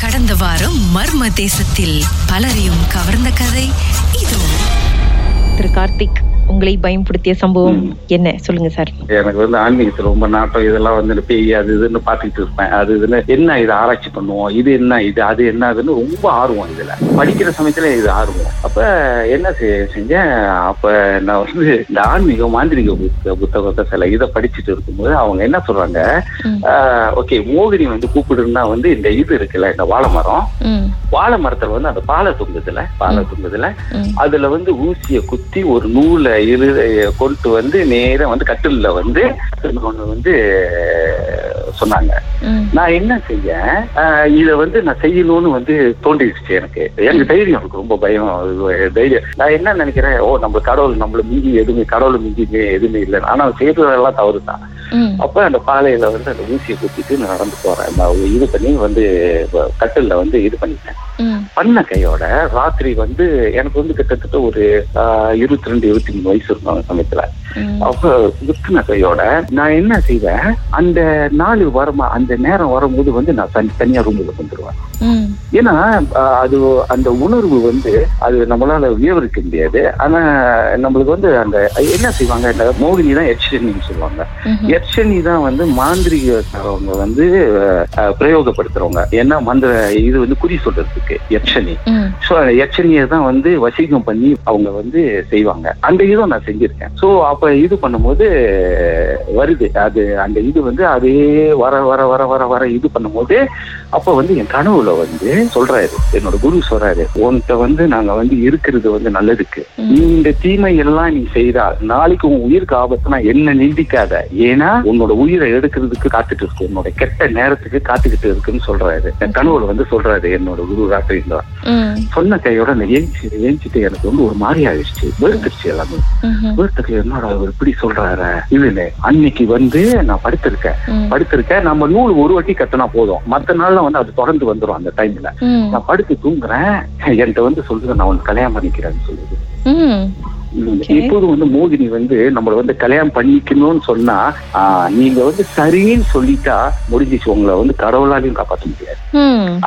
கடந்த வாரம் மர்ம தேசத்தில் பலரையும் கவர்ந்த கதை இதோ. திரு கார்த்திக் உங்களை பயன்படுத்திய சம்பவம் என்ன? சொல்லுங்க சார். எனக்கு வந்து ஆன்மீகத்துல ரொம்ப நாட்டம் இதெல்லாம் வந்து பேய் அது இதுன்னு பார்த்துட்டு இருப்பேன். அது இதுன்னு என்ன இது ஆராய்ச்சி பண்ணுவோம்? இது என்ன இது? அது என்ன அதுன்னு ரொம்ப ஆர்வம் இதுல. படிக்கிற சமயத்துல இது ஆர்வம். அப்ப என்ன செஞ்சேன்? அப்ப நான் வந்து இந்த ஆன்மீக மாந்திரிக புத்த- புத்தகத்தை சில இதை படிச்சுட்டு இருக்கும்போது அவங்க என்ன சொல்றாங்க. ஓகே மோகினி வந்து கூப்பிடுன்னா வந்து இந்த இது இருக்குல்ல இந்த வாழை மரம் வாழை மரத்துல வந்து அந்த பாலை தொங்குதுல பாலை தொங்குதுல அதுல வந்து ஊசிய குத்தி ஒரு நூலை இரு கொண்டு வந்து நேரா வந்து கட்டில்ல வந்து ஒண்ணு வந்து சொன்னாங்க. நான் என்ன செஞ்சேன் ஆஹ் இத வந்து நான் செய்யணும்னு வந்து தோண்டிடுச்சு எனக்கு. எனக்கு தைரியம் எனக்கு ரொம்ப பயம் தைரியம். நான் என்ன நினைக்கிறேன்? ஓ நம்ம கடவுள் நம்மள மிஞ்சி எதுவுமே கடவுள் மிஞ்சி எதுவுமே இல்லை. ஆனா செய்யறதெல்லாம் தவறு தான் அப்ப அந்த பாலையில வந்து அந்த ஊசியை குத்திட்டு நான் நடந்து போறேன். இது பண்ணி வந்து கட்டில்ல வந்து இது பண்ணிட்டேன். பண்ண கையோட ராத்திரி வந்து எனக்கு வந்து கிட்டத்தட்ட ஒரு இருபத்தி ரெண்டு இருபத்தி மூணு வயசு இருக்கும் அந்த சமயத்துல. அப்ப குத்துன கையோட நான் என்ன செய்வேன்? அந்த நாலு வரமா அந்த நேரம் வரும்போது வந்து நான் தனி தனியா ரூமுக்கு வந்துருவேன். ஏன்னா அது அந்த உணர்வு வந்து அது நம்மளால விவரிக்க முடியாது. ஆனா நம்மளுக்கு வந்து அந்த என்ன செய்வாங்க இந்த மோகினி தான் எச்சனின்னு சொல்லுவாங்க. எச்சனி தான் வந்து மாந்திரிகக்காரவங்க வந்து பிரயோகப்படுத்துறவங்க. ஏன்னா மந்திர இது வந்து குறி சொல்றதுக்கு. எச்சனி. ம், ஸோ எச்சனியை தான் வந்து வசீகம் பண்ணி அவங்க வந்து செய்வாங்க. அந்த இதுவும் நான் செஞ்சிருக்கேன். ஸோ அப்ப இது பண்ணும்போது வருது. அது அந்த இது வந்து அதே வர வர வர வர வர இது பண்ணும்போது அப்ப வந்து என் கனவுல வந்து சொல்றாரு. என்னோட குரு சொல்றாரு உன்கிட்ட வந்து நாங்க வந்து இருக்கிறது வந்து நல்லதுக்கு. இந்த தீமை எல்லாம் நீ செய்தா நாளைக்கு உன் உயிருக்கு ஆபத்துனா என்ன நிந்திக்காத. ஏன்னா உன்னோட உயிரை எடுக்கிறதுக்கு காத்துட்டு இருக்கு. உன்னோட கெட்ட நேரத்துக்கு காத்துக்கிட்டு இருக்குன்னு சொல்றாரு. என் கனவுல வந்து சொல்றாரு என்னோட குரு ராத்திரி ம், சொன்ன கையோட நான் ஏஞ்சி ஏஞ்சிட்டு எனக்கு வந்து ஒரு மாதிரி ஆயிடுச்சு வெறுத்துருச்சு எல்லாமே. வெறுத்துக்கு என்னடா அவர் இப்படி சொல்றாரு இல்ல அன்னைக்கு வந்து நான் படுத்திருக்கேன் படுத்திருக்கேன் நம்ம நூல் ஒரு வாட்டி கட்டினா போதும் மத்த நாள்ல வந்து அது தொடர்ந்து வந்துரும் அந்த டைம்ல நான் படுத்து தூங்குறேன் என்கிட்ட வந்து சொல்லுது நான் உனக்கு கல்யாணம் பண்ணிக்கிறேன்னு சொல்லுது இப்போதும் வந்து மோகினி வந்து நம்மள வந்து கல்யாணம் பண்ணிக்கணும்னு சொன்னா நீங்க வந்து சரின்னு சொல்லிட்டா முடிஞ்சிச்சு. உங்களை வந்து கடவுளாலையும் காப்பாற்ற முடியாது.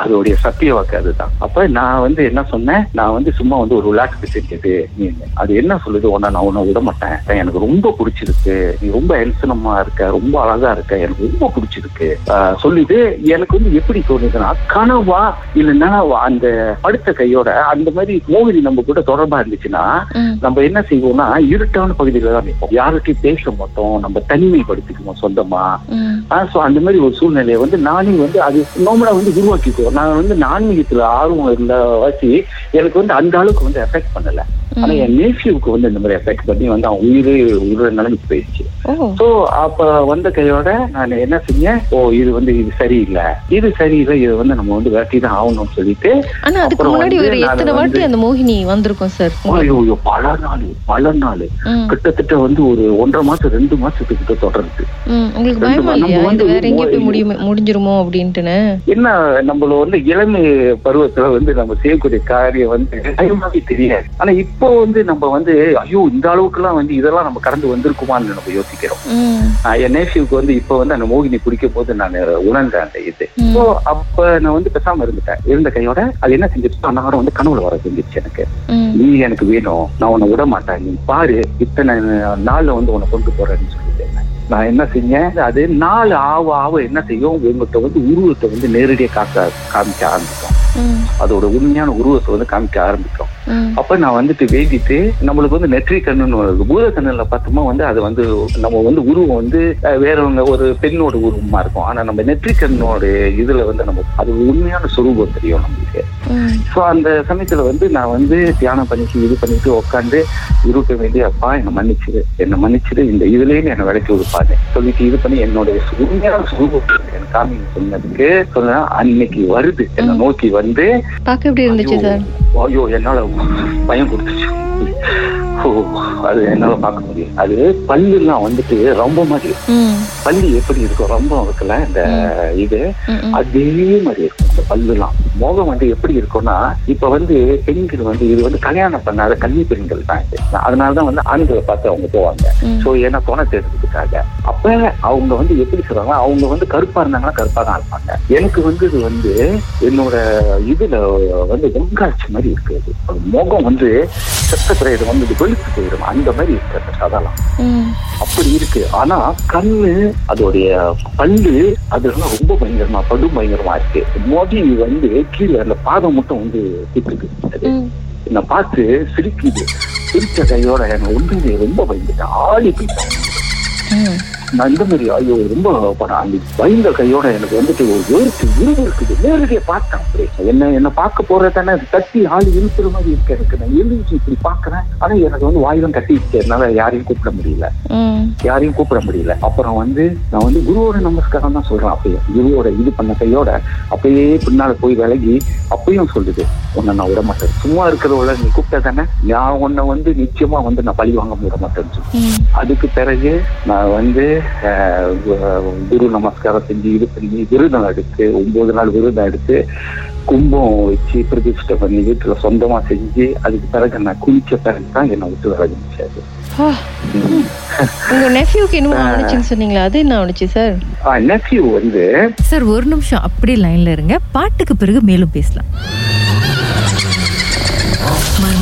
அதோடைய சத்திய வாக்கு அதுதான். அப்ப நான் வந்து என்ன சொன்னேன்? நான் வந்து சும்மா வந்து ஒரு விளையாட்டுக்கு செஞ்சது நீ அது என்ன சொல்லுது? உன்னை நான் உன்னை விட மாட்டேன். எனக்கு ரொம்ப பிடிச்சிருக்கு. நீ ரொம்ப என்சனமா இருக்க ரொம்ப அழகா இருக்க எனக்கு ரொம்ப பிடிச்சிருக்கு. சொல்லிட்டு எனக்கு வந்து எப்படி தோணுதுன்னா கனவா இல்ல நனவா அந்த படுத்த கையோட அந்த மாதிரி மோகினி நம்ம கூட தொடர்பா இருந்துச்சுன்னா நம்ம என்ன செய்வோம்னா இருட்டான பகுதியில தான் நிற்போம். யார்கிட்டயும் பேச மாட்டோம். நம்ம தனிமைப்படுத்திக்குவோம் சொந்தமா. ஸோ அந்த மாதிரி ஒரு சூழ்நிலையை வந்து நானே வந்து அது நார்மலா வந்து உருவாக்கிக்குவோம். நான் வந்து ஆன்மீகத்துல ஆர்வம் இருந்த வாசி எனக்கு வந்து அந்த அளவுக்கு வந்து எஃபெக்ட் பண்ணல. ஆனா என் நேசிவுக்கு வந்து இந்த மாதிரி எஃபெக்ட் பண்ணி வந்து அவன் உயிரே உயிர நிலைமைக்கு போயிடுச்சு. சோ அப்ப வந்த கையோட நான் என்ன செஞ்சேன்? ஓ இது வந்து இது சரியில்லை. இது சரியில்லை இது வந்து நம்ம வந்து விரட்டி தான் ஆகணும்னு சொல்லிட்டு ஆனா அதுக்கு முன்னாடி ஒரு எத்தனை வாட்டி அந்த மோகினி வந்திருக்கும் சார்? ஐயோ ஐயோ, பல நாள் பல நாள். கிட்டத்தட்ட வந்து ஒரு ஒன்றரை மாசம் ரெண்டு மாசத்துக்கு கிட்ட தொடருது உங்களுக்கு பயமா இல்லையா? இது வேற எங்கேயோ போய் முடியுமே முடிஞ்சிருமோ அப்படின்ட்டுன்னு? என்ன நம்மள வந்து இளமை பருவத்துல வந்து நம்ம செய்யக்கூடிய காரியம் வந்து தெரியாது. ஆனா இப்போ வந்து நம்ம வந்து ஐயோ இந்த அளவுக்கு எல்லாம் வந்து இதெல்லாம் நம்ம கடந்து வந்திருக்குமான்னு நம்ம யோசிக்கிறோம். என் நேசிவுக்கு வந்து இப்ப வந்து அந்த மோகினி பிடிக்கும் போது நான் உணர்ந்தேன் அந்த இது. ஸோ அப்ப நான் வந்து பேசாம இருந்துட்டேன். இருந்த கையோட அது என்ன செஞ்சிருச்சு அந்த நேரம் வந்து கனவுல வர செஞ்சிருச்சு எனக்கு. நீ எனக்கு வேணும். நான் உன்னை விட மாட்டேன். நீ பாரு இத்தனை நாள்ல வந்து உன்னை கொண்டு போறேன்னு சொல்லிட்டு. நான் என்ன செஞ்சேன்? அது நாலு ஆவ ஆவ என்ன செய்யும் உங்கள்கிட்ட வந்து உருவத்தை வந்து நேரடியாக காக்க காமிக்க ஆரம்பிக்கும். அதோட உண்மையான உருவத்தை வந்து காமிக்க ஆரம்பிக்கும். அப்ப நான் வந்துட்டு வேண்டிட்டு நம்மளுக்கு வந்து நெற்றி கண்ணுன்னு வருது பூத கண்ணுல பார்த்தோமா வந்து அது வந்து நம்ம வந்து உருவம் வந்து வேறவங்க ஒரு பெண்ணோட உருவமா இருக்கும். ஆனா நம்ம நெற்றி கண்ணோட இதுல வந்து நம்ம அது உண்மையான சுரூபம் தெரியும் நம்மளுக்கு. ஸோ அந்த சமயத்துல வந்து நான் வந்து தியானம் பண்ணிட்டு இது பண்ணிட்டு உட்காந்து இருக்க வேண்டிய அப்பா என்னை மன்னிச்சிரு. என்னை மன்னிச்சிரு. இந்த இதுலயே என்னை விளக்கி விடுப்பாரு சொல்லிட்டு இது பண்ணி என்னுடைய உண்மையான சுரூபத்தை எனக்கு காமிங்க சொன்னதுக்கு சொன்னா அன்னைக்கு வருது. என்னை நோக்கி வந்து பார்க்க எப்படி இருந்துச்சு சார்? ஐயோ என்னால பயம் கொடுத்துச்சு. அது என்னால பார்க்க முடியும். அது பல்லுலாம் வந்துட்டு ரொம்ப மாதிரி பள்ளி எப்படி இருக்கும் ரொம்ப இருக்குல்ல இந்த இது. அதே மாதிரி இருக்கும் அந்த பல்லுலாம். முகம் வந்து எப்படி இருக்கும்னா இப்ப வந்து பெண்கள் வந்து இது வந்து கல்யாணம் பண்ணாத கன்னி பெண்கள் தான் இது. அதனாலதான் வந்து ஆண்களை பார்த்து அவங்க போவாங்க. சோ ஏன்னா துணை தேடுறதுக்காக அப்ப அவங்க வந்து எப்படி சொல்றாங்க அவங்க வந்து கருப்பா இருந்தாங்கன்னா கருப்பா தான் இருப்பாங்க. எனக்கு வந்து இது வந்து என்னோட இதுல வந்து வெங்காய்ச்சி மாதிரி இருக்கு. முகம் வந்து செத்த இது வந்து வெளுத்து போயிடும் அந்த மாதிரி இருக்கு அந்த. அப்படி இருக்கு. ஆனா கண்ணு அதோடைய பல்லு அதெல்லாம் ரொம்ப பயங்கரமா படும் பயங்கரமா இருக்கு. மோதி வந்து கீழே அந்த பாதம் மட்டும் வந்து ம். என்னை பார்த்து சிரிக்குது. சிரிச்ச கையோட எனக்கு உண்மையிலே ரொம்ப பயந்துட்டேன். ஆடி போயிட்டேன். நான் இந்த மாதிரி ஐயோ ரொம்ப படம். பயந்த கையோட எனக்கு வந்துட்டு ஒரு வேர்க்கு விரும்பு இருக்குது. நேரடியாக பார்த்தேன். அப்படியே என்ன என்ன பார்க்க போறது தானே அது தட்டி ஆள் இழுத்துற மாதிரி இருக்கு. எனக்கு நான் எழுதி இப்படி பார்க்கறேன். ஆனா எனக்கு வந்து வாயிலும் கட்டிடுச்சு என்னால யாரையும் கூப்பிட முடியல. யாரையும் கூப்பிட முடியல. அப்புறம் வந்து நான் வந்து குருவோட நமஸ்காரம் தான் சொல்றேன். அப்பயே குருவோட இது பண்ண கையோட அப்பயே பின்னால போய் விலகி அப்பயும் சொல்லுது. உன்னை நான் விட மாட்டேன். சும்மா இருக்கிறவள நீ கூப்பிட்ட தானே? நான் உன்னை வந்து நிச்சயமா வந்து நான் பழி வாங்க விட மாட்டேன்னு சொல்லி. ம். அதுக்கு பிறகு நான் வந்து குரு நமஸ்காரம் செஞ்சு இது பண்ணி விருதம் எடுத்து ஒன்பது நாள் விருதம் எடுத்து கும்பம் வச்சு பிரதிஷ்டை பண்ணி வீட்டுல சொந்தமா செஞ்சு அதுக்கு பிறகு நான் குளிச்ச பிறகு தான் என்னை விட்டு விலகிச்சு அது ஆ. உங்க நெஃப்யூக்கு ஆனிச்சுன்னு சொன்னீங்களா அது என்ன ஆனிச்சு சார் நெஃப்யூ வந்து சார் ஒரு நிமிஷம் அப்படியே லைன்ல இருங்க. பாட்டுக்கு பிறகு மேலும் பேசலாம்.